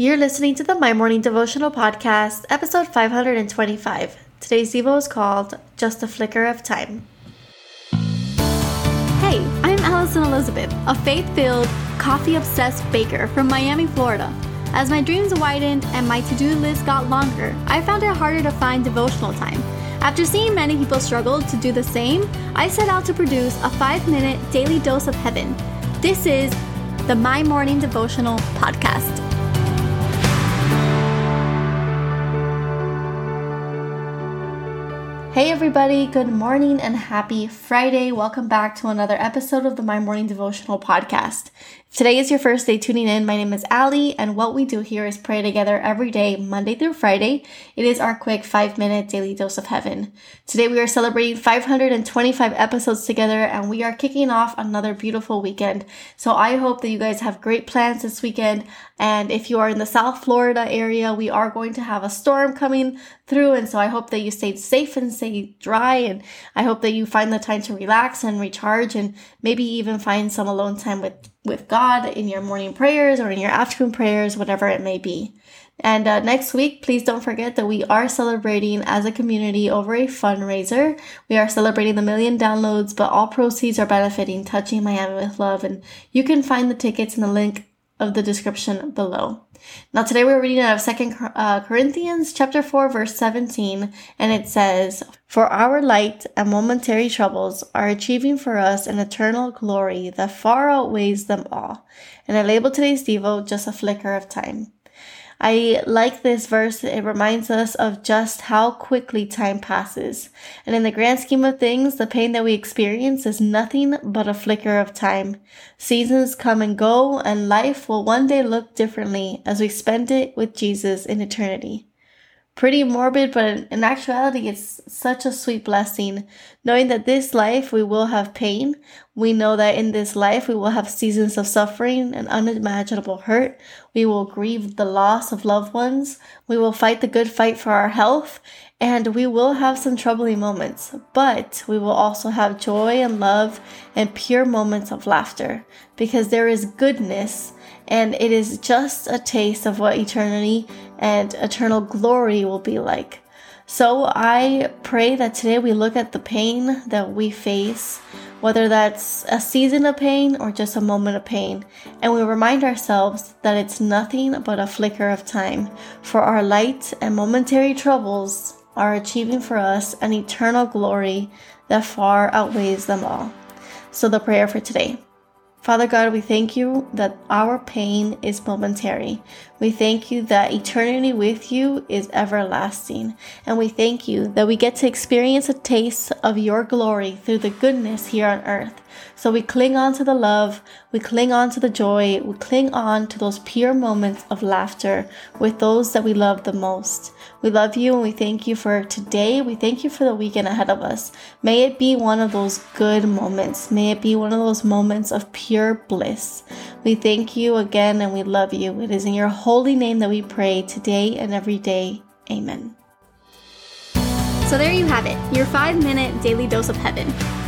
You're listening to the My Morning Devotional Podcast, episode 525. Today's Devo is called Just a Flicker of Time. Hey, I'm Alison Elizabeth, a faith filled, coffee obsessed baker from Miami, Florida. As my dreams widened and my to do list got longer, I found it harder to find devotional time. After seeing many people struggle to do the same, I set out to produce a five minute daily dose of heaven. This is the My Morning Devotional Podcast. Hey, everybody, good morning and happy Friday. Welcome back to another episode of the My Morning Devotional Podcast. If today is your first day tuning in, my name is Ali, and what we do here is pray together every day, Monday through Friday. It is our quick five minute daily dose of heaven. Today we are celebrating 525 episodes together, and we are kicking off another beautiful weekend. So I hope that you guys have great plans this weekend. And if you are in the South Florida area, we are going to have a storm coming through. And so I hope that you stayed safe and stay dry. And I hope that you find the time to relax and recharge and maybe even find some alone time with, with God in your morning prayers or in your afternoon prayers, whatever it may be. And uh, next week, please don't forget that we are celebrating as a community over a fundraiser. We are celebrating the million downloads, but all proceeds are benefiting Touching Miami with Love. And you can find the tickets in the link of the description below. Now today we're reading out of Second uh, Corinthians chapter 4 verse 17 and it says, "For our light and momentary troubles are achieving for us an eternal glory that far outweighs them all." And I label today's devo just a flicker of time. I like this verse. It reminds us of just how quickly time passes. And in the grand scheme of things, the pain that we experience is nothing but a flicker of time. Seasons come and go, and life will one day look differently as we spend it with Jesus in eternity pretty morbid, but in actuality, it's such a sweet blessing. Knowing that this life we will have pain, we know that in this life we will have seasons of suffering and unimaginable hurt. We will grieve the loss of loved ones. We will fight the good fight for our health, and we will have some troubling moments, but we will also have joy and love and pure moments of laughter because there is goodness and it is just a taste of what eternity and eternal glory will be like. So I pray that today we look at the pain that we face, whether that's a season of pain or just a moment of pain, and we remind ourselves that it's nothing but a flicker of time, for our light and momentary troubles are achieving for us an eternal glory that far outweighs them all. So, the prayer for today. Father God, we thank you that our pain is momentary. We thank you that eternity with you is everlasting. And we thank you that we get to experience a taste of your glory through the goodness here on earth. So we cling on to the love, we cling on to the joy, we cling on to those pure moments of laughter with those that we love the most. We love you and we thank you for today. We thank you for the weekend ahead of us. May it be one of those good moments. May it be one of those moments of pure bliss. We thank you again and we love you. It is in your holy name that we pray today and every day. Amen. So there you have it, your five minute daily dose of heaven.